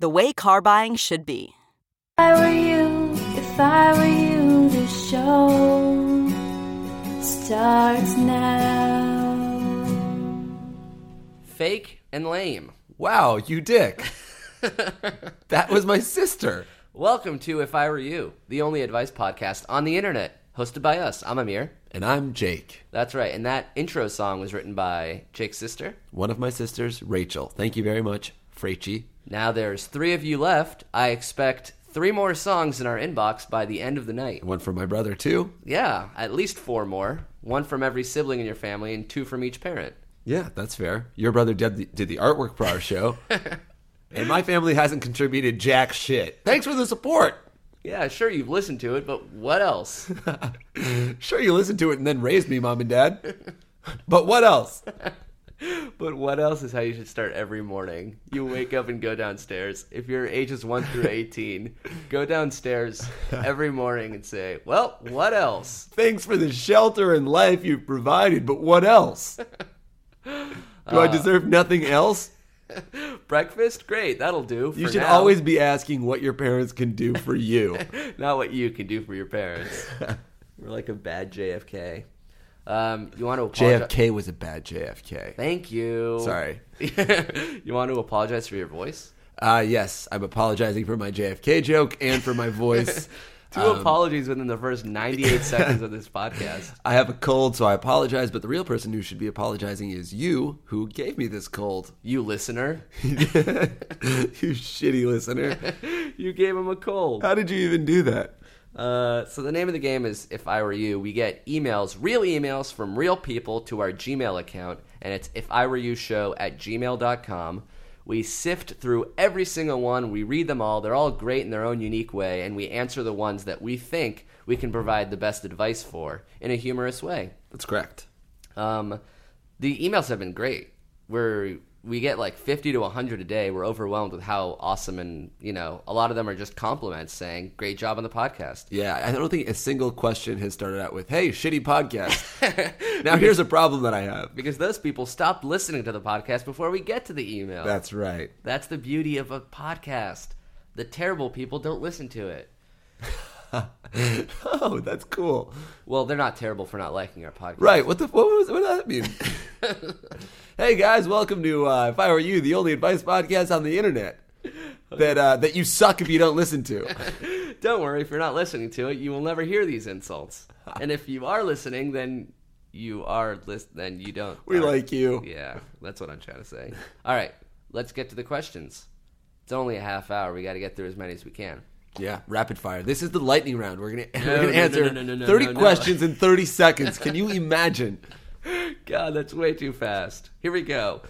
the way car buying should be. were you, if I were you, the show starts now. Fake and lame. Wow, you dick. that was my sister. Welcome to If I Were You, the only advice podcast on the internet, hosted by us. I'm Amir. And I'm Jake. That's right. And that intro song was written by Jake's sister. One of my sisters, Rachel. Thank you very much, Fraichi. Now there's three of you left. I expect three more songs in our inbox by the end of the night. One for my brother, too. Yeah, at least four more. One from every sibling in your family and two from each parent. Yeah, that's fair. Your brother did the, did the artwork for our show. and my family hasn't contributed jack shit. Thanks for the support. Yeah, sure, you've listened to it, but what else? Sure, you listened to it and then raised me, mom and dad. But what else? But what else is how you should start every morning? You wake up and go downstairs. If you're ages 1 through 18, go downstairs every morning and say, Well, what else? Thanks for the shelter and life you've provided, but what else? Do I uh, deserve nothing else? Breakfast? Great, that'll do. You should now. always be asking what your parents can do for you. Not what you can do for your parents. We're like a bad JFK. Um, you want to apologize? JFK was a bad JFK. Thank you. Sorry. you want to apologize for your voice? Uh, yes, I'm apologizing for my JFK joke and for my voice. Two apologies within the first 98 seconds of this podcast. I have a cold, so I apologize, but the real person who should be apologizing is you, who gave me this cold. You listener, you shitty listener. you gave him a cold. How did you even do that? Uh, so the name of the game is If I Were You. We get emails, real emails from real people to our Gmail account, and it's if I were you show at gmail.com. We sift through every single one. We read them all. They're all great in their own unique way, and we answer the ones that we think we can provide the best advice for in a humorous way. That's correct. Um, the emails have been great. We're we get like 50 to 100 a day. We're overwhelmed with how awesome and, you know, a lot of them are just compliments saying, great job on the podcast. Yeah, I don't think a single question has started out with, hey, shitty podcast. now, here's a problem that I have. Because those people stopped listening to the podcast before we get to the email. That's right. That's the beauty of a podcast. The terrible people don't listen to it. Oh, that's cool. Well, they're not terrible for not liking our podcast. Right. What the what was what does that mean? hey guys, welcome to uh, If I Were You, the only advice podcast on the internet that uh, that you suck if you don't listen to. Don't worry, if you're not listening to it, you will never hear these insults. and if you are listening, then you are list then you don't. We are- like you. Yeah, that's what I'm trying to say. All right, let's get to the questions. It's only a half hour. We got to get through as many as we can. Yeah, rapid fire. This is the lightning round. We're gonna, No, we're gonna no, answer no, no, no, no, 30 no, no. questions in 30 seconds. Can you imagine? God, that's way too fast. Here we go.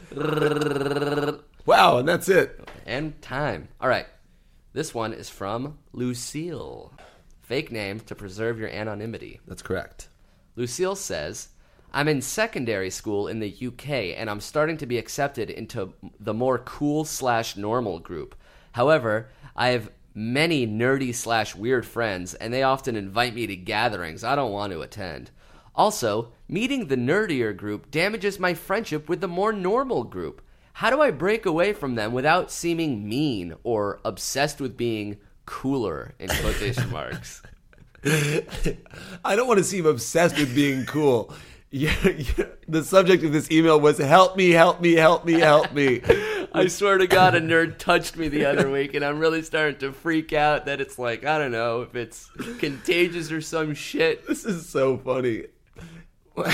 Wow, and that's it. And time. All right. This one is from Lucille. Fake name to preserve your anonymity. That's correct. Lucille says, I'm in secondary school in the UK and I'm starting to be accepted into the more cool slash normal group. However, I have many nerdy slash weird friends and they often invite me to gatherings I don't want to attend. Also, meeting the nerdier group damages my friendship with the more normal group. How do I break away from them without seeming mean or obsessed with being cooler in quotation marks? I don't want to seem obsessed with being cool. Yeah, the subject of this email was "Help me, help me, help me, help me." I swear to God, a nerd touched me the other week, and I'm really starting to freak out that it's like I don't know if it's contagious or some shit. this is so funny.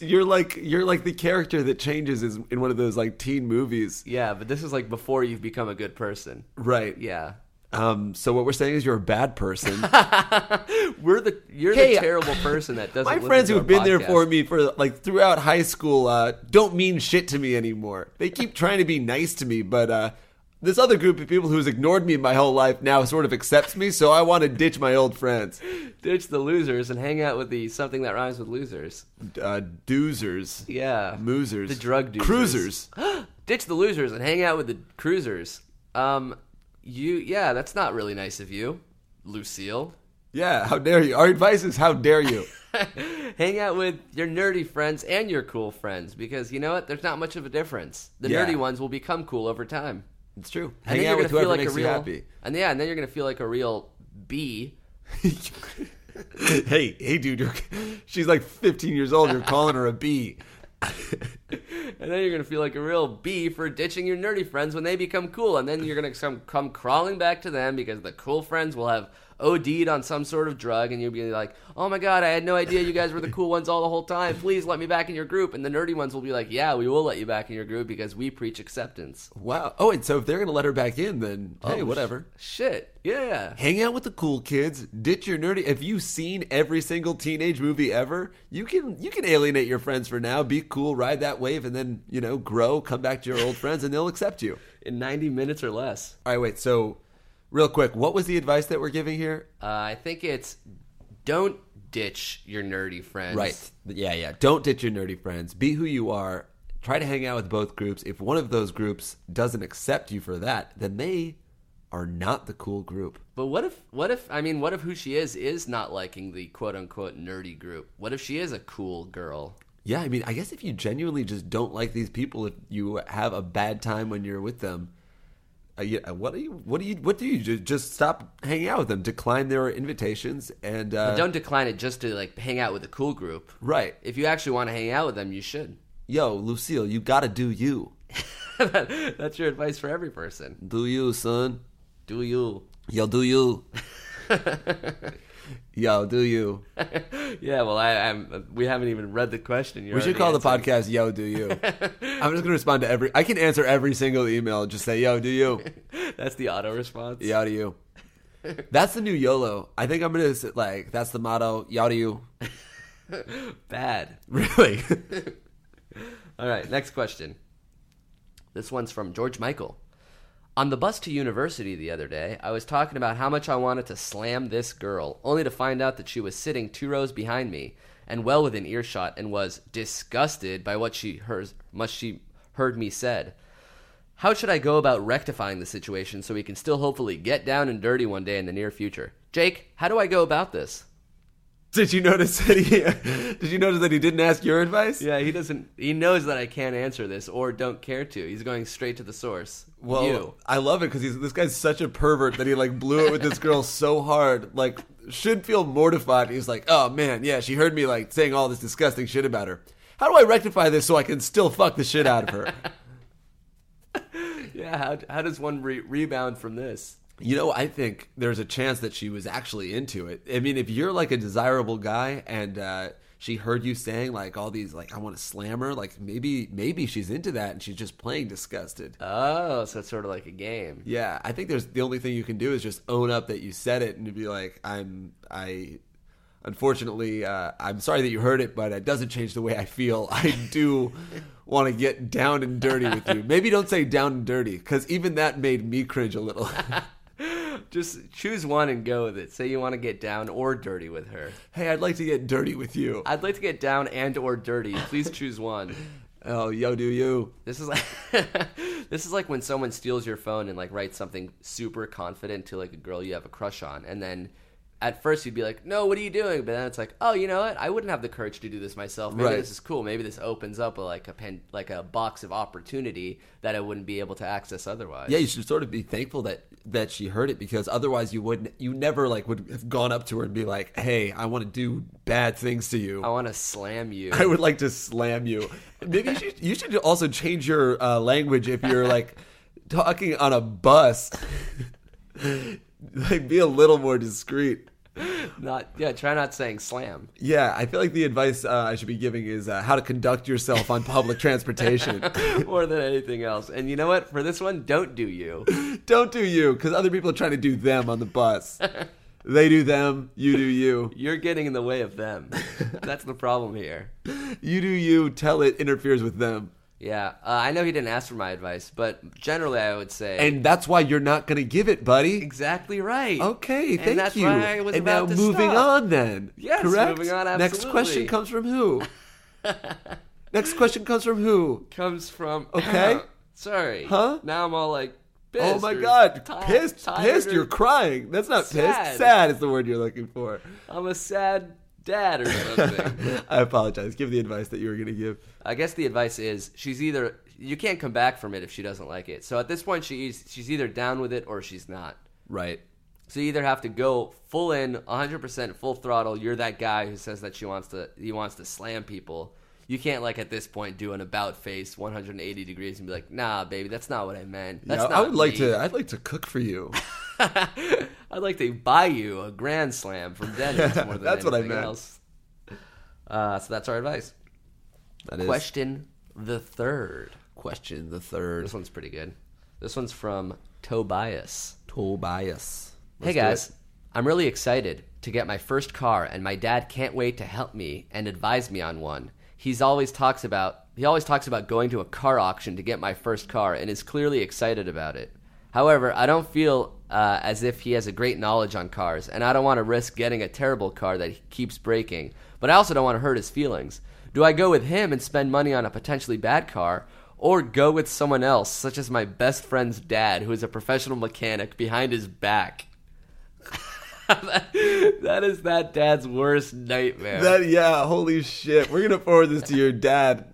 you're like you're like the character that changes is in one of those like teen movies, Yeah, but this is like before you've become a good person. right? Yeah, Um. So what we're saying is you're a bad person. we're the you're Hey, the terrible person that doesn't. My friends who've been there for me for like throughout high school uh, don't mean shit to me anymore. They keep trying to be nice to me, but uh, this other group of people who's ignored me my whole life now sort of accepts me. So I want to ditch my old friends, ditch the losers and hang out with the something that rhymes with losers. uh, doozers, Yeah, moosers, the drug doozers. cruisers. ditch the losers and hang out with the cruisers. Um, you yeah, that's not really nice of you, Lucille. Yeah, how dare you? Our advice is how dare you? hang out with your nerdy friends and your cool friends because you know what? There's not much of a difference. The Yeah. nerdy ones will become cool over time. It's true. And Hang then out you're with gonna whoever feel like makes a real you happy. and yeah, and then you're gonna feel like a real bee. hey, hey, dude, you're, she's like 15 years old. You're calling her a bee. And then you're gonna feel like a real bee for ditching your nerdy friends when they become cool, and then you're gonna come come crawling back to them because the cool friends will have OD'd on some sort of drug, and you'll be like, "Oh my god, I had no idea you guys were the cool ones all the whole time. Please let me back in your group." And the nerdy ones will be like, "Yeah, we will let you back in your group because we preach acceptance." Wow. Oh, and so if they're gonna let her back in, then oh, hey, Oh, whatever. Shit, yeah. Hang out with the cool kids. Ditch your nerdy. If you've seen every single teenage movie ever, you can you can alienate your friends for now. Be cool, ride that wave, and then you know grow. Come back to your old friends, and they'll accept you. In 90 minutes or less. All right, wait. So, real quick, what was the advice that we're giving here? Uh, I think it's don't ditch your nerdy friends. Right. Yeah, yeah. Don't ditch your nerdy friends. Be who you are. Try to hang out with both groups. If one of those groups doesn't accept you for that, then they are not the cool group. But what if, what if, I mean, what if who she is is not liking the quote unquote nerdy group? What if she is a cool girl? Yeah, I mean, I guess if you genuinely just don't like these people, if you have a bad time when you're with them, uh, yeah, what do you, what do you, what do you do? Just stop hanging out with them, decline their invitations, and uh, don't decline it just to like hang out with a cool group. right. If you actually want to hang out with them, you should. Yo, Lucille, you gotta do you. That's your advice for every person. Do you, son? Do you? Yo, do you? Yo, do you? Yeah, well, I, I'm. We haven't even read the question. You're We should call the podcast "Yo, do you?" I'm just gonna respond to every. I can answer every single email. Just say "Yo, do you?" That's the auto response. Yo, do you? That's the new YOLO. I think I'm gonna sit, like. That's the motto. Yo, do you? Bad. Really? All right, next question. This one's from George Michael. On the bus to university the other day, I was talking about how much I wanted to slam this girl, only to find out that she was sitting two rows behind me and well within earshot and was disgusted by what she heard, much she heard me said. How should I go about rectifying the situation so we can still hopefully get down and dirty one day in the near future? Jake, how do I go about this? Did you notice that he? did you notice that he didn't ask your advice? Yeah, he doesn't. He knows that I can't answer this or don't care to. He's going straight to the source. Well, you. I love it because he's this guy's such a pervert that he like blew it with this girl so hard. Like, should feel mortified. He's like, oh man, yeah, she heard me like saying all this disgusting shit about her. How do I rectify this so I can still fuck the shit out of her? Yeah, how, how does one re- rebound from this? You know, I think there's a chance that she was actually into it. I mean, if you're like a desirable guy and uh, she heard you saying like all these like I want to slam her, like maybe maybe she's into that and she's just playing disgusted. Oh, so it's sort of like a game. Yeah, I think there's the only thing you can do is just own up that you said it and be like, I'm I. Unfortunately, uh, I'm sorry that you heard it, but it doesn't change the way I feel. I do want to get down and dirty with you. Maybe don't say down and dirty, because even that made me cringe a little. Just choose one and go with it. Say you want to get down or dirty with her. hey, I'd like to get dirty with you. I'd like to get down and or dirty. Please choose one. Oh, yo, do you? This is like this is like when someone steals your phone and like writes something super confident to like a girl you have a crush on, and then at first you'd be like, "No, what are you doing?" But then it's like, "Oh, you know what? I wouldn't have the courage to do this myself. Maybe Right. this is cool. Maybe this opens up a, like a pen, like a box of opportunity that I wouldn't be able to access otherwise." Yeah, you should sort of be thankful that that she heard it because otherwise you wouldn't you never like would have gone up to her and be like, "Hey, I want to do bad things to you. I want to slam you. I would like to slam you." Maybe you should you should also change your uh, language if you're like talking on a bus. like be a little more discreet. not yeah. Try not saying slam. Yeah, I feel like the advice uh, I should be giving is uh, how to conduct yourself on public transportation. more than anything else. And you know what? For this one, don't do you. Don't do you, because other people are trying to do them on the bus. they do them, you do you. You're getting in the way of them. That's the problem here. You do you, tell it interferes with them. Yeah, uh, I know he didn't ask for my advice, but generally I would say And that's why you're not going to give it, buddy. exactly right. Okay, And thank that's you. why I was and now to moving stop. on then. Yes, Correct? moving on, Absolutely. Next question comes from who? Next question comes from who? Comes from Okay. Sorry. Huh? Now I'm all like pissed. oh my god, ti- pissed, tired pissed, you're crying. That's not Sad. pissed. Sad is the word you're looking for. I'm a sad dad or something. I apologize. Give the advice that you were going to give. I guess the advice is she's either you can't come back from it if she doesn't like it. So at this point she's she's either down with it or she's not. Right. So you either have to go full in, 100% full throttle. You're that guy who says that she wants to he wants to slam people. You can't like at this point do an about face 180 degrees and be like, "Nah, baby, that's not what I meant." That's Yeah, not I would like to. I'd like to cook for you. I'd like to buy you a grand slam from Denny's more than That's what I meant. else. Uh, so that's our advice. That is Question the third. question the third. This one's pretty good. This one's from Tobias. Tobias. hey Let's do guys. I'm really excited to get my first car, and my dad can't wait to help me and advise me on one. He's always talks about he always talks about going to a car auction to get my first car, and is clearly excited about it. However, I don't feel uh, as if he has a great knowledge on cars, and I don't want to risk getting a terrible car that keeps breaking. But I also don't want to hurt his feelings. Do I go with him and spend money on a potentially bad car, or go with someone else, such as my best friend's dad, who is a professional mechanic, behind his back? that is that dad's worst nightmare. That yeah, holy shit. We're gonna forward this to your dad.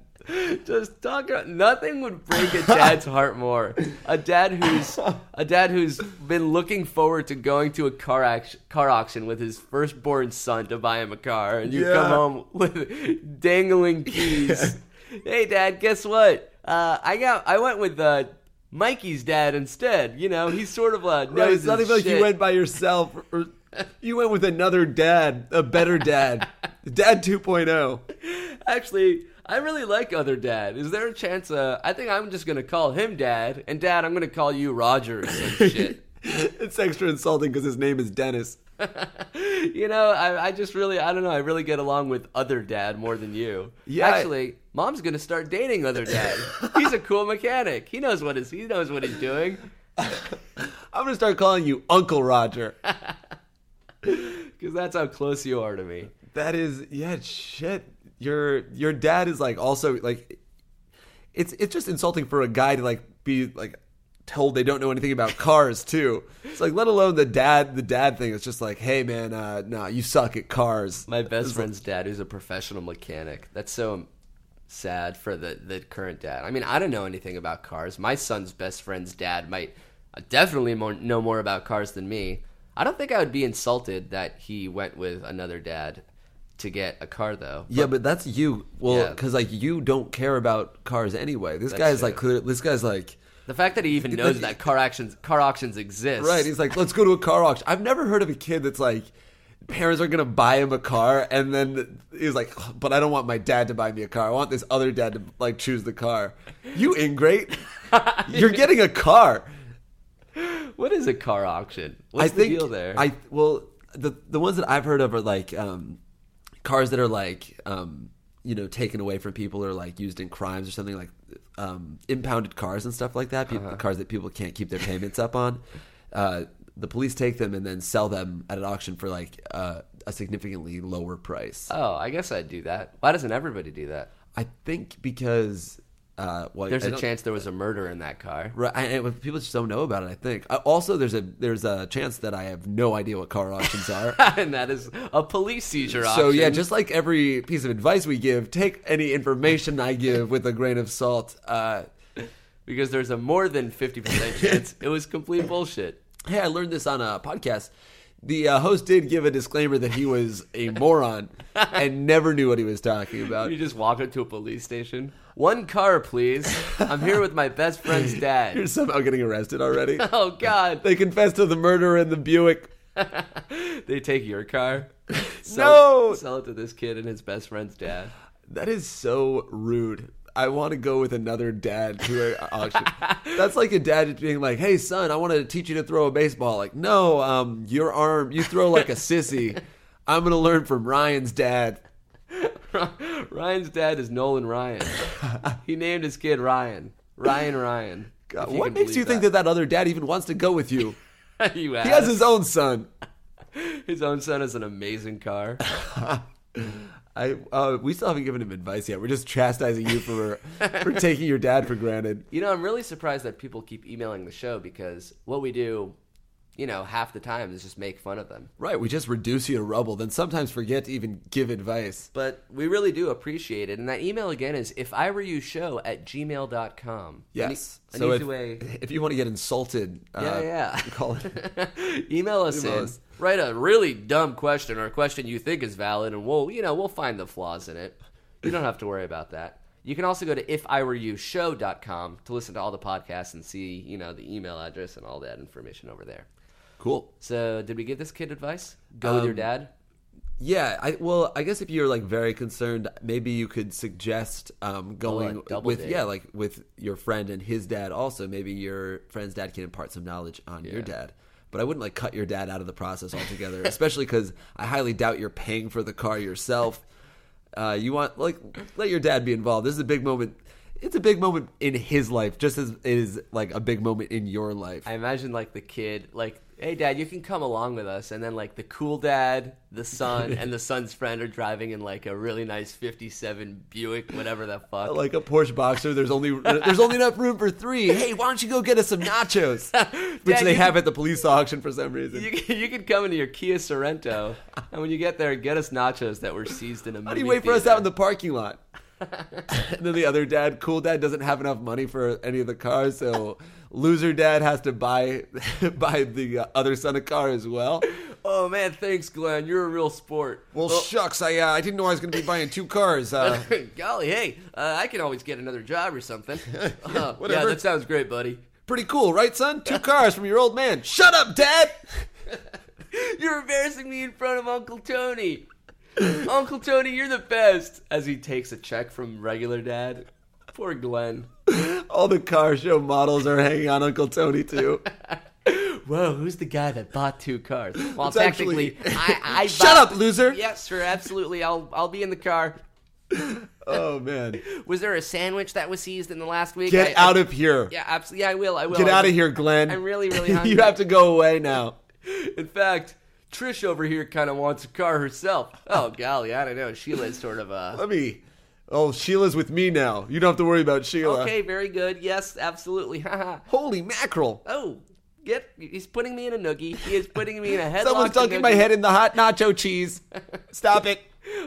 Just talk about nothing would break a dad's heart more. A dad who's a dad who's been looking forward to going to a car action, car auction with his firstborn son to buy him a car, and you Yeah. come home with dangling keys. hey, dad, guess what? Uh, I got I went with uh, Mikey's dad instead. You know, he's sort of uh, knows Right, it's not even like you went by yourself or you went with another dad, a better dad. dad oh. 2.0. Actually, I really like other dad. Is there a chance? Uh, I think I'm just gonna call him dad, and dad, I'm gonna call you Roger or some shit. It's extra insulting because his name is Dennis. You know, I, I just really, I don't know. I really get along with other dad more than you. Yeah, I- Actually, mom's gonna start dating other dad. He's a cool mechanic. He knows what is. He knows what he's doing. I'm gonna start calling you Uncle Roger. Because that's how close you are to me. That is yeah, shit. Your your dad is like also like it's it's just insulting for a guy to like be like told they don't know anything about cars too. It's like let alone the dad the dad thing. It's just like, hey man, uh nah, you suck at cars. My best friend's dad, who's a professional mechanic. That's so sad for the, the current dad. I mean, I don't know anything about cars. My son's best friend's dad might uh, definitely more, know more about cars than me. I don't think I would be insulted that he went with another dad to get a car, though. Yeah, but that's you. Well, Yeah. because like you don't care about cars anyway. This That's guy's like clear. This guy's like The fact that he even knows that car actions car auctions exist. right. He's like, let's go to a car auction. I've never heard of a kid that's like, parents are gonna buy him a car, and then he's like, but I don't want my dad to buy me a car. I want this other dad to like choose the car. You ingrate. You're getting a car. What is a car auction? What's I think the deal there? I well the the ones that I've heard of are like um, cars that are like um, you know taken away from people or like used in crimes or something like um, impounded cars and stuff like that. People, Uh-huh. Cars that people can't keep their payments up on. Uh, the police take them and then sell them at an auction for like uh, a significantly lower price. oh, I guess I'd do that. Why doesn't everybody do that? I think because Uh, well, There's I a chance there was a murder in that car. Right, and and people just don't know about it. I think. Uh, also, there's a there's a chance that I have no idea what car auctions are. and that is a police seizure so yeah, just like every piece of advice we give, take any information I give with a grain of salt. Uh, because there's a more than 50% chance it was complete bullshit. hey, I learned this on a podcast. The uh, host did give a disclaimer that he was a moron and never knew what he was talking about. You just walk into a police station. One car, please. I'm here with my best friend's dad. You're somehow getting arrested already. Oh God! They confessed to the murder in the Buick. They take your car. No! Sell, sell it to this kid and his best friend's dad. That is so rude. I want to go with another dad to an auction. That's like a dad just being like, "Hey son, I want to teach you to throw a baseball." Like, no, um, your arm, you throw like a sissy. I'm gonna learn from Ryan's dad. Ryan's dad is Nolan Ryan. he named his kid Ryan. Ryan Ryan. God, what makes you believe think that that other dad even wants to go with you? you He has his own son. his own son has an amazing car. I uh, we still haven't given him advice yet. We're just chastising you for for taking your dad for granted. You know, I'm really surprised that people keep emailing the show because what we do, you know, half the time is just make fun of them. Right, we just reduce you to rubble, then sometimes forget to even give advice. But we really do appreciate it. And that email again is if I were you show at gmail.com. Yes. An, so an if, way. if you want to get insulted, Yeah, uh, yeah. call it. Email us Email in. us. Write a really dumb question or a question you think is valid, and we'll, you know, we'll find the flaws in it. You don't have to worry about that. You can also go to ifiwereyoushow.com to listen to all the podcasts and see, you know, the email address and all that information over there. Cool. So, did we give this kid advice? Go with your Um, dad. Yeah, I well, I guess if you're like very concerned, maybe you could suggest um, going like, double with date. yeah, like with your friend and his dad. Also, maybe your friend's dad can impart some knowledge on your dad. But I wouldn't like cut your dad out of the process altogether, especially because I highly doubt you're paying for the car yourself. Uh, you want like let your dad be involved. This is a big moment. It's a big moment in his life, just as it is like a big moment in your life. I imagine like the kid, like, hey, dad, you can come along with us. And then, like, the cool dad, the son, and the son's friend are driving in, like, a really nice 57 Buick, whatever the fuck. like a Porsche Boxer. There's only there's only enough room for three. Hey, why don't you go get us some nachos? Which Dad, they have at the police auction for some reason. You, can- you could come into your Kia Sorento, and when you get there, get us nachos that were seized in a movie How do you wait for us out in the parking lot? And then the other dad, cool dad, doesn't have enough money for any of the cars, so loser dad has to buy buy the uh, other son a car as well. Oh man, thanks, Glenn. You're a real sport. Well, shucks, I uh, I didn't know I was going to be buying two cars. Uh, Golly, hey, uh, I can always get another job or something. Uh, yeah, whatever. that sounds great, buddy. pretty cool, right, son? Two cars from your old man. Shut up, dad. You're embarrassing me in front of Uncle Tony. Uncle Tony, you're the best. As he takes a check from regular dad. Poor Glenn. All the car show models are hanging on Uncle Tony too. Whoa, who's the guy that bought two cars? Well, It's technically, actually- I, I Shut bought- up, loser. Yes, sure, absolutely. I'll I'll be in the car. Oh man, Was there a sandwich that was seized in the last week? get I- I- out of here. Yeah, absolutely. Yeah, I will. I will. Get I out of here, Glenn. I'm really, really hungry. you have to go away now. In fact, Trish over here kind of wants a car herself. Oh golly, I don't know. Sheila's sort of a. Let me. Oh, Sheila's with me now. You don't have to worry about Sheila. Okay, very good. Yes, absolutely. Holy mackerel! oh, get he's putting me in a noogie. He is putting me in a headlock. Someone's dunking my head in the hot nacho cheese. Stop it.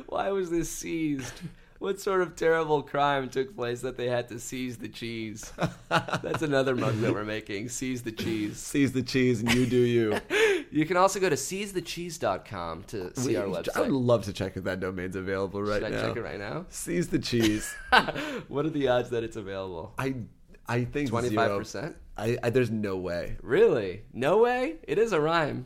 Why was this seized? What sort of terrible crime took place that they had to seize the cheese? That's another mug that we're making. Seize the cheese. Seize the cheese and you do you. You can also go to seizethecheese.com to see our website. I would love to check if that domain's available right Should I now. check it right now? Seize the cheese. what are the odds that it's available? I I think Twenty five percent. I, I there's no way. Really? No way. It is a rhyme.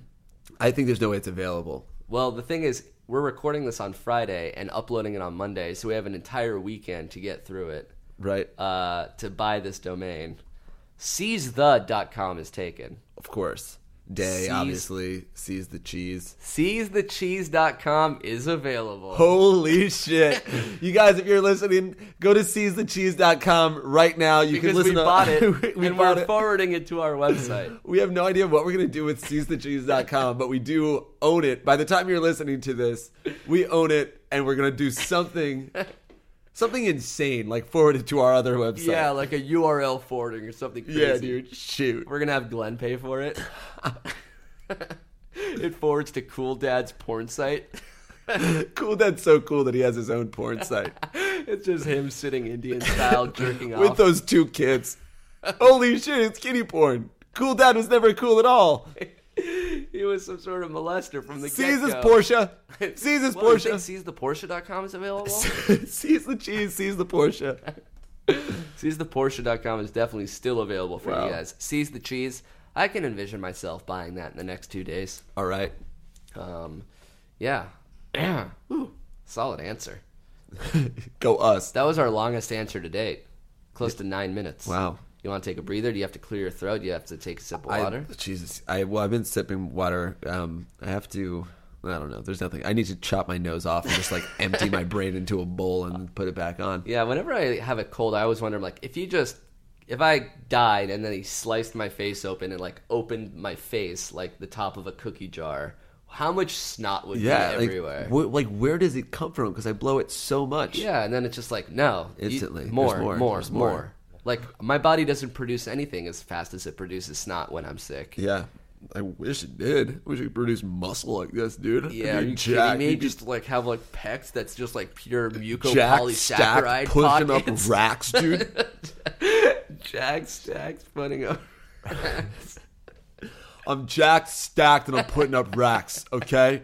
I think there's no way it's available. Well, the thing is, we're recording this on Friday and uploading it on Monday, so we have an entire weekend to get through it. Right? Uh, to buy this domain, seizthe.com is taken. of course. Day Seize- obviously sees the cheese. Seizethecheese.com is available. Holy shit. you guys, if you're listening, go to seizethecheese.com right now. You because can listen we to bought it we and bought we're it. forwarding it to our website. We have no idea what we're going to do with seizethecheese.com, but we do own it. By the time you're listening to this, we own it and we're going to do something something insane, like forwarded to our other website. Yeah, like a URL forwarding or something crazy. yeah, dude. Shoot. We're gonna have Glenn pay for it. it forwards to Cool Dad's porn site. Cool Dad's so cool that he has his own porn site It's just him sitting Indian style jerking with off. those two kids. Holy shit, it's kitty porn. Cool Dad was never cool at all. He was some sort of molester from the Seize get-go. Porsche. Seize his Well, you Porsche. think SeizeThePorsche.com is available? seize the cheese. Seize the Porsche. SeizeThePorsche.com is definitely still available for Wow. you guys. Seize the cheese. I can envision myself buying that in the next two days. All right. Um, yeah. Yeah. Whew. Solid answer. Go us. That was our longest answer to date. Close to nine minutes. Wow. You want to take a breather? Do you have to clear your throat? Do you have to take a sip of I, water? Jesus. I well, I've been sipping water. Um, I have to. I don't know. There's nothing. I need to chop my nose off and just like empty my brain into a bowl and put it back on. Yeah, whenever I have a cold, I always wonder, like, if you just, if I died and then he sliced my face open and like opened my face like the top of a cookie jar, how much snot would Yeah, be like, everywhere? wh- like where does it come from? Because I blow it so much. yeah, and then it's just like no, Instantly. There's more, more. more, more, more. Like my body doesn't produce anything as fast as it produces snot when I'm sick. Yeah. I wish it did. I wish it could produce muscle like this, dude. Yeah, are You'd you jack- kidding me? Just like have like pecs that's just like pure jack mucopolysaccharide stacked, pushing pockets. up racks, dude. Jack stacks putting up. racks. I'm jacked, stacked, and I'm putting up racks. Okay.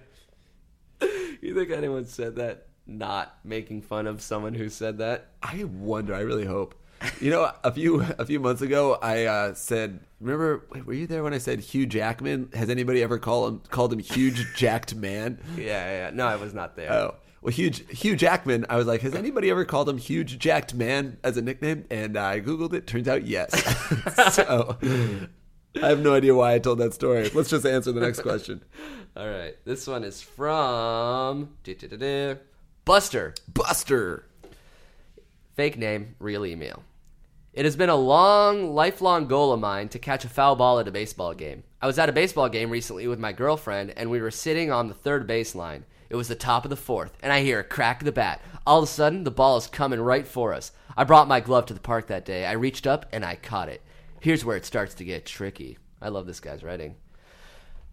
You think anyone said that not making fun of someone who said that? I wonder. I really hope. You know, a few a few months ago, I uh, said, "Remember, wait, were you there when I said Hugh Jackman? Has anybody ever called him called him huge jacked man?" Yeah, yeah. No, I was not there. Oh, well, huge Hugh Jackman. I was like, "Has anybody ever called him huge jacked man as a nickname?" And I googled it. Turns out, yes. so I have no idea why I told that story. Let's just answer the next question. All right. This one is from Buster. Buster. Fake name, real email. It has been a long, lifelong goal of mine to catch a foul ball at a baseball game. I was at a baseball game recently with my girlfriend, and we were sitting on the third baseline. It was the top of the fourth, and I hear a crack of the bat. All of a sudden, the ball is coming right for us. I brought my glove to the park that day. I reached up and I caught it. Here's where it starts to get tricky. I love this guy's writing.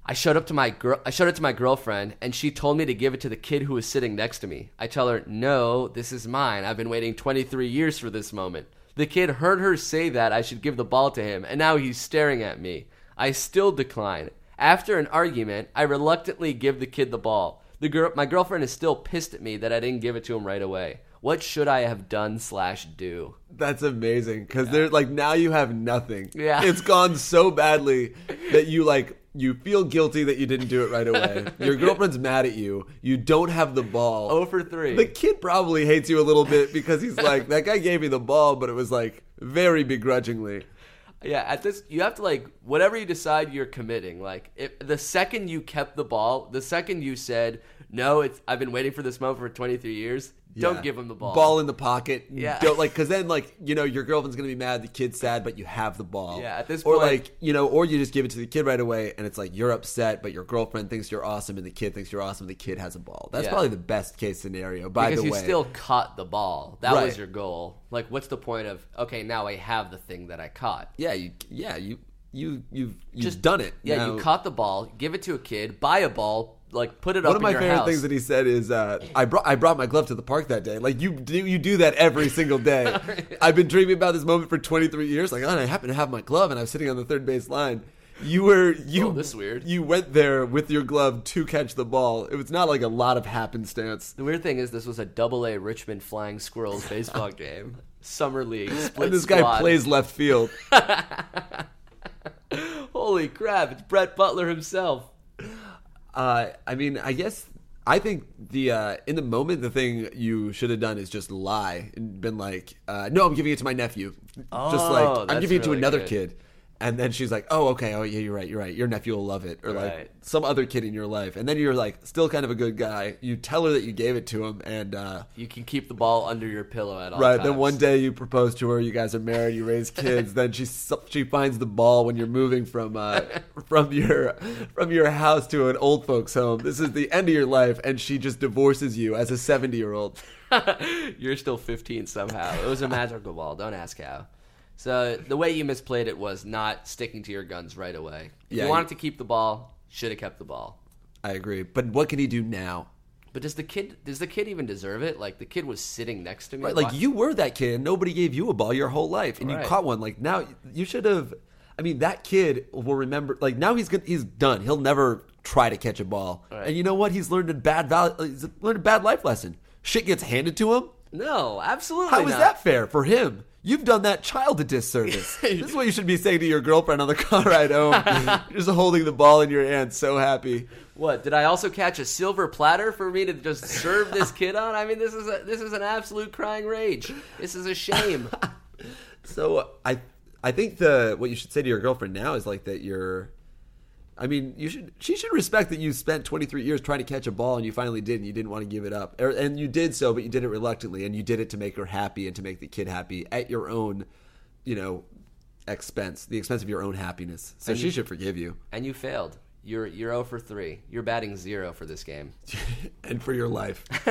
I showed up to my girl. I showed it to my girlfriend, and she told me to give it to the kid who was sitting next to me. I tell her, "No, this is mine. I've been waiting 23 years for this moment." The kid heard her say that I should give the ball to him, and now he's staring at me. I still decline. After an argument, I reluctantly give the kid the ball. The girl, my girlfriend, is still pissed at me that I didn't give it to him right away. What should I have done slash do? That's amazing because there's like now you have nothing. Yeah. it's gone so badly that you like you feel guilty that you didn't do it right away. Your girlfriend's mad at you. You don't have the ball. Oh for three. The kid probably hates you a little bit because he's like that guy gave me the ball, but it was like very begrudgingly. Yeah, at this you have to like whatever you decide you're committing. Like if the second you kept the ball, the second you said, "No, it's I've been waiting for this moment for 23 years." Don't give him the ball. Ball in the pocket. Yeah. Don't like because then like you know your girlfriend's gonna be mad. The kid's sad, but you have the ball. Yeah, at this point, or like you know, or you just give it to the kid right away, and it's like you're upset, but your girlfriend thinks you're awesome, and the kid thinks you're awesome. The kid has a ball. That's Yeah. probably the best case scenario. By because the you way, still caught the ball. That was your goal. Like what's the point of okay, now I have the thing that I caught. yeah, you yeah you you you've you've Just- done it. Yeah, Now- you caught the ball, give it to a kid, buy a ball, like put it One up of my in your favorite house. things that he said is, uh, "I brought I brought my glove to the park that day." Like you do, you do that every single day. I've been dreaming about this moment for 23 years. Like, oh, I happen to have my glove, and I was sitting on the third base line. You were you. Oh, this weird. You went there with your glove to catch the ball. It was not like a lot of happenstance. the weird thing is this was a double A Richmond Flying Squirrels baseball game. Summer league split And this guy plays left field. Holy crap, it's Brett Butler himself. Uh, I mean, I guess I think the uh, in the moment the thing you should have done is just lie and been like, uh, "No, I'm giving it to my nephew." just Oh, like I'm that's giving it to another good. kid. And then she's like, "Oh, okay. Oh, yeah, you're right. You're right. Your nephew will love it." Or Right. like some other kid in your life. And then you're like, still kind of a good guy. You tell her that you gave it to him, and uh, You can keep the ball under your pillow at all right. times. Right. Then one day you propose to her. You guys are married. You raise kids. then she she finds the ball when you're moving from uh, from your from your house to an old folks home. This is the end of your life, and she just divorces you as a 70 year old. You're still 15 somehow. It was a magical ball. Don't ask how. So the way you misplayed it was not sticking to your guns right away. If Yeah, you wanted to keep the ball, should have kept the ball. I agree. But what can he do now? But does the kid does the kid even deserve it? Like the kid was sitting next to me. Right, like you were that kid, and nobody gave you a ball your whole life, and Right. you caught one. Like now, you should have. I mean, that kid will remember. Like now, he's he's done. He'll never try to catch a ball. Right. And you know what? He's learned a bad val- He's learned a bad life lesson. Shit gets handed to him. No, absolutely How is not. that fair for him? You've done that child a disservice. this is what you should be saying to your girlfriend on the car ride home. just holding the ball in your hand, so happy. What did I also catch a silver platter for me to just serve this kid on? I mean, this is a, this is an absolute crying rage. This is a shame. So I I think the what you should say to your girlfriend now is like that you're I mean, you should she should respect that you spent 23 years trying to catch a ball and you finally did and you didn't want to give it up. Or, and you did so, but you did it reluctantly and you did it to make her happy and to make the kid happy at your own, you know, expense, the expense of your own happiness. So And she you- should forgive you and you failed. You're you're 0 for three. You're batting zero for this game. and for your life.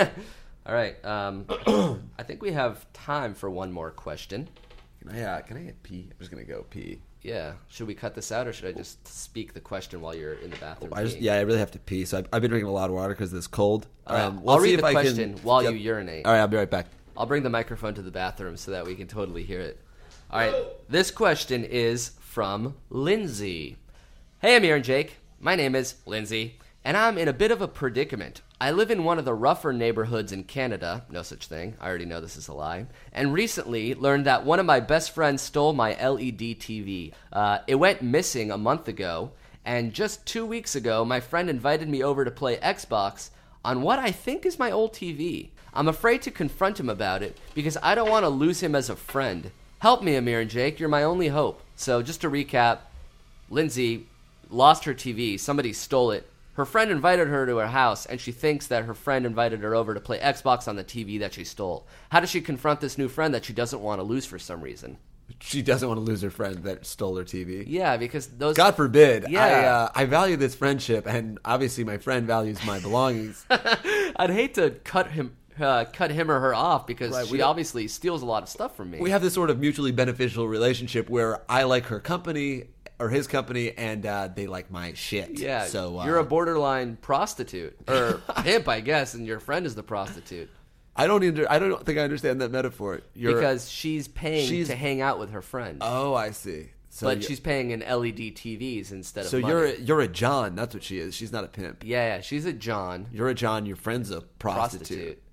All right. Um, I think we have time for one more question. Can I uh, can I get pee? I'm just going to go pee. Yeah. Should we cut this out, or should I just speak the question while you're in the bathroom? I just peeing? yeah, I really have to pee. So I've, I've been drinking a lot of water because it's cold. All right, Um, I'll see read if the I can- question while Yep. you urinate. All right, I'll be right back. I'll bring the microphone to the bathroom so that we can totally hear it. All right. This question is from Lindsay. Hey, Amir and Jake. My name is Lindsay, and I'm in a bit of a predicament. I live in one of the rougher neighborhoods in Canada. No such thing. I already know this is a lie. And recently learned that one of my best friends stole my LED TV. Uh, it went missing a month ago, and just two weeks ago, my friend invited me over to play Xbox on what I think is my old TV. I'm afraid to confront him about it because I don't want to lose him as a friend. Help me, Amir and Jake. You're my only hope. So, just to recap, Lindsay lost her TV. Somebody stole it. Her friend invited her to her house, and she thinks that her friend invited her over to play Xbox on the TV that she stole. How does she confront this new friend that she doesn't want to lose for some reason? She doesn't want to lose her friend that stole her TV. Yeah, because those. God forbid. Yeah. I, uh, I value this friendship, and obviously my friend values my belongings. I'd hate to cut him, uh, cut him or her off because Right, she obviously steals a lot of stuff from me. we have this sort of mutually beneficial relationship where I like her company or his company, and uh, they like my shit. Yeah, So uh, you're a borderline prostitute or pimp, I guess, and your friend is the prostitute I don't. I don't think I understand that metaphor. You're, because she's paying she's- to hang out with her friend, oh, I see. So but she's paying in LED TVs instead of. so money. you're a, you're a John. That's what she is. She's not a pimp. yeah, yeah, she's a John You're a John. Your friend's a prostitute. prostitute,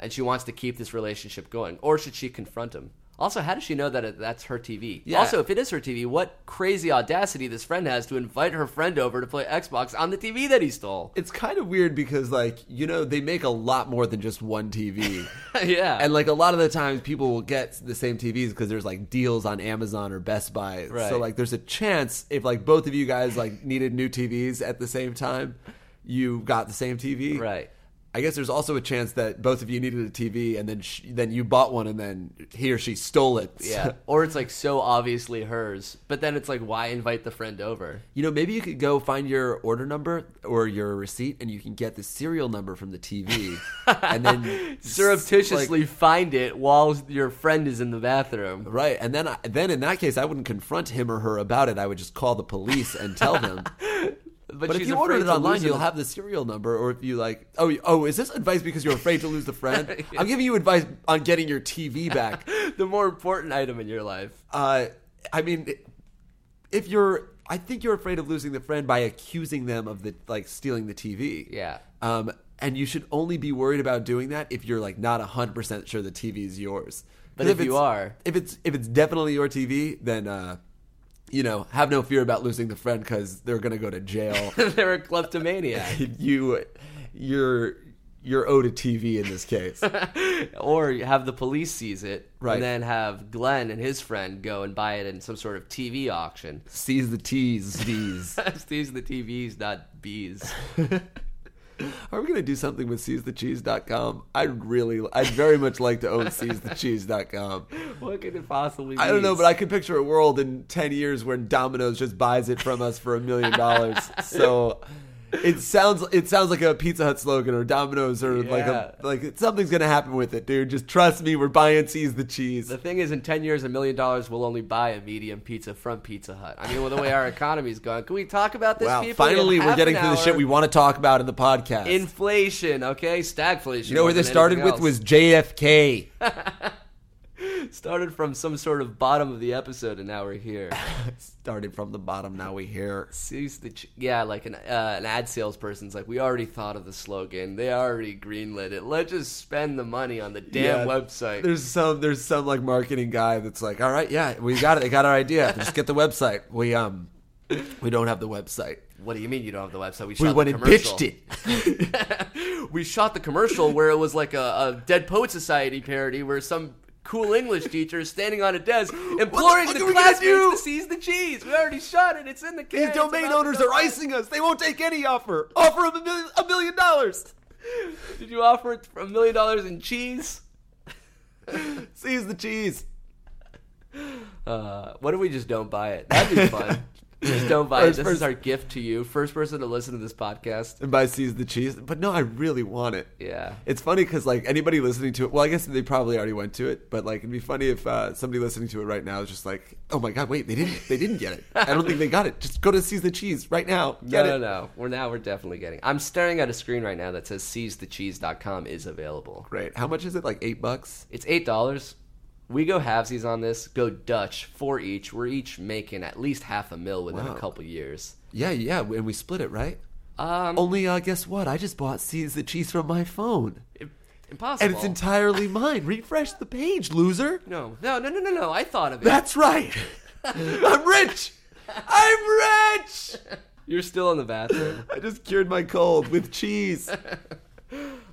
and she wants to keep this relationship going, or should she confront him? Also, how does she know that it, that's her TV? Yeah. Also, if it is her TV, what crazy audacity this friend has to invite her friend over to play Xbox on the TV that he stole? It's kind of weird because, like, you know, they make a lot more than just one TV. yeah, And like a lot of the times, people will get the same TVs because there's like deals on Amazon or Best Buy. Right. So like, there's a chance if like both of you guys like needed new TVs at the same time, you got the same TV. right. I guess there's also a chance that both of you needed a TV and then sh- then you bought one and then he or she stole it. Yeah, or it's like so obviously hers, but then it's like, why invite the friend over? You know, maybe you could go find your order number or your receipt, and you can get the serial number from the TV, and then Surreptitiously like- find it while your friend is in the bathroom. Right, and then I, then in that case, I wouldn't confront him or her about it. I would just call the police and tell them. But, But if you ordered it online, you'll it. have the serial number. Or if you like, oh, oh, is this advice because you're afraid to lose the friend? I'm giving you advice on getting your TV back. the more important item in your life. Uh, I mean, if you're, I think you're afraid of losing the friend by accusing them of the like stealing the TV. Yeah. Um, and you should only be worried about doing that if you're like not hundred percent sure the TV is yours. But if you are- if it's if it's definitely your TV, then uh, you know, have no fear about losing the friend because they're gonna go to jail. They're a kleptomaniac. you, you're you're owed a TV in this case. or you have the police seize it, Right. and then have Glenn and his friend go and buy it in some sort of TV auction. Seize the T's, D's. Are the TVs, not bees. Are we going to do something with seizethecheese.com? I'd really, I'd very much like to own seizethecheese.com. what could it possibly be? I don't know, but I could picture a world in 10 years when Domino's just buys it from us for a million dollars. So It sounds it sounds like a Pizza Hut slogan or Domino's or like a like something's gonna happen with it, dude. Just trust me, we're buying Seize the cheese. The thing is, in 10 years, a million dollars will only buy a medium pizza from Pizza Hut. I mean, with the way our economy's going, can we talk about this, Wow, people? Finally we're getting to the shit we want to talk about in the podcast. Inflation, okay? Stagflation. you know where this started with was. JFK. started from some sort of bottom of the episode, and now we're here. started from the bottom, now we hear. Sees the ch- yeah, like an uh, an ad salesperson's like, we already thought of the slogan, they already greenlit it. Let's just spend the money on the damn Yeah, website. There's some there's some like marketing guy that's like, all right, yeah, we got it. They got our idea. Just get the website. We um we don't have the website. What do you mean you don't have the website? We We shot went the and commercial. pitched it. we shot the commercial where it was like a, a Dead Poet Society parody where some cool English teacher standing on a desk imploring the gonna classmates to seize the cheese. We already shot it. It's in the can. These domain owners are icing us. They won't take any offer. Offer them a million, a million dollars. Did you offer it for a million dollars in cheese? Seize the cheese. Uh, what if we just don't buy it? That'd be fun. just don't buy it. First This is person- our gift to you. First person to listen to this podcast. And buy seize the cheese. But no, I really want it. Yeah. It's funny because like anybody listening to it, well, I guess they probably already went to it, but like it'd be funny if uh, somebody listening to it right now is just like, oh my god, wait, they didn't, they didn't get it. I don't think they got it. Just go to seize the cheese right now. Get no, it. no, no. We're now we're definitely getting. I'm staring at a screen right now that says seizethecheese.com is available. Great. How much is it? Like eight bucks. It's eight dollars. We go halvesies on this. Go Dutch for each. We're each making at least half a mil within Wow. a couple years. Yeah, yeah, and we split it, right? Um, Only, uh, guess what? I just bought seize the cheese from my phone, impossible. and it's entirely mine. Refresh the page, loser. no, no, no, no, no, no. I thought of it. That's right. I'm rich. I'm rich. You're still in the bathroom. I just cured my cold with cheese.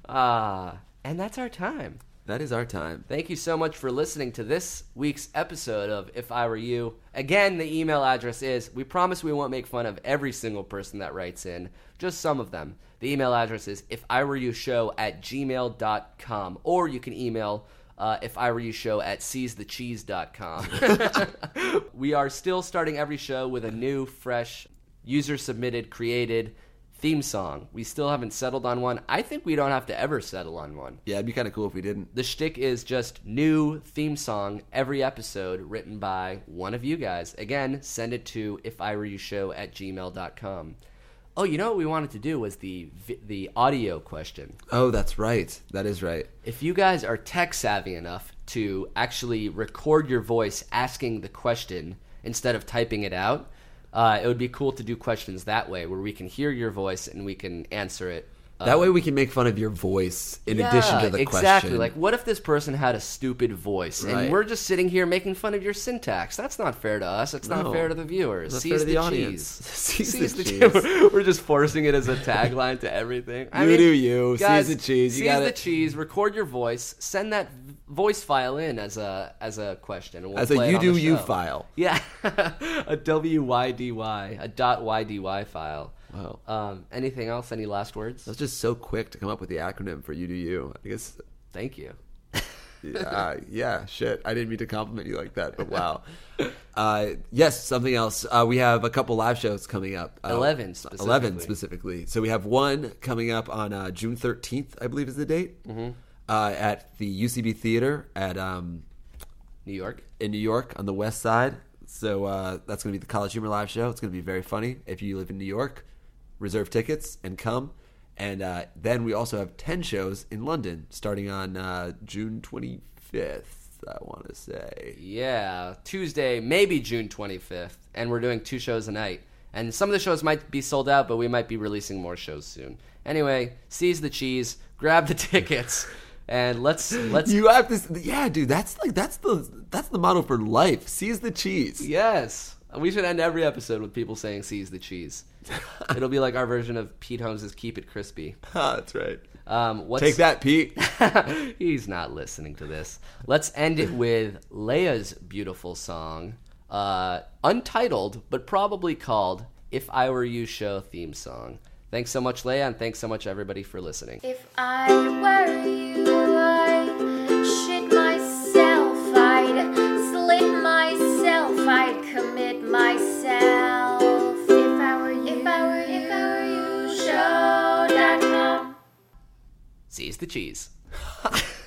Ah, and that's our time. That is our time. Thank you so much for listening to this week's episode of If I Were You. Again, the email address is we promise we won't make fun of every single person that writes in, just some of them. The email address is if I were you show at gmail.com, or you can email uh, if I were you show at seizethecheese.com. we are still starting every show with a new, fresh, user submitted, created theme song. We still haven't settled on one. I think we don't have to ever settle on one. Yeah, it'd be kind of cool if we didn't. The shtick is just new theme song every episode written by one of you guys. Again, send it to if I were you show at gmail.com. Oh, you know what we wanted to do was the the audio question. Oh, that's right. That is right. If you guys are tech savvy enough to actually record your voice asking the question instead of typing it out, uh, it would be cool to do questions that way where we can hear your voice and we can answer it. That way um, we can make fun of your voice in addition to Yeah, the exactly. question. Like, what if this person had a stupid voice, Right. and we're just sitting here making fun of your syntax? That's not fair to us. It's No. not fair to the viewers. Seize the the audience. cheese. Seize the cheese. cheese. We're just forcing it as a tagline to everything. I You mean, do you. Seize the cheese. You seize got the cheese. Record your voice. Send that voice file in as a as a question. We'll As a you do you file. Yeah, a WYDY, a dot YDY file. Wow. Um, anything else? Any last words? That's just so quick to come up with the acronym for you do you. I guess Thank you. uh, yeah, shit. I didn't mean to compliment you like that, but wow. Uh, yes, something else. Uh, we have a couple live shows coming up. Uh, 11 Eleven specifically. specifically. So we have one coming up on uh, June thirteenth, I believe is the date, mm-hmm. uh, at the UCB Theater at um, New York. in New York on the West Side. So uh, that's going to be the College Humor Live show. It's going to be very funny. If you live in New York, reserve tickets and come. And uh, then we also have 10 shows in London starting on uh, June 25th, I want to say. Yeah, Tuesday, maybe June 25th, and we're doing two shows a night. And some of the shows might be sold out, but we might be releasing more shows soon. Anyway, seize the cheese, grab the tickets, and let's let's You have this, yeah, dude. That's like that's the that's the motto for life. Seize the cheese. yes. We should end every episode with people saying "seize the cheese." It'll be like our version of Pete Holmes' "Keep It Crispy." Ah, that's right. Um, what's, Take that, Pete. He's not listening to this. Let's end it with Leia's beautiful song, uh, untitled, but probably called If I Were You Show theme song. Thanks so much, Leia, and thanks so much, everybody, for listening. If I were you, Seize the cheese.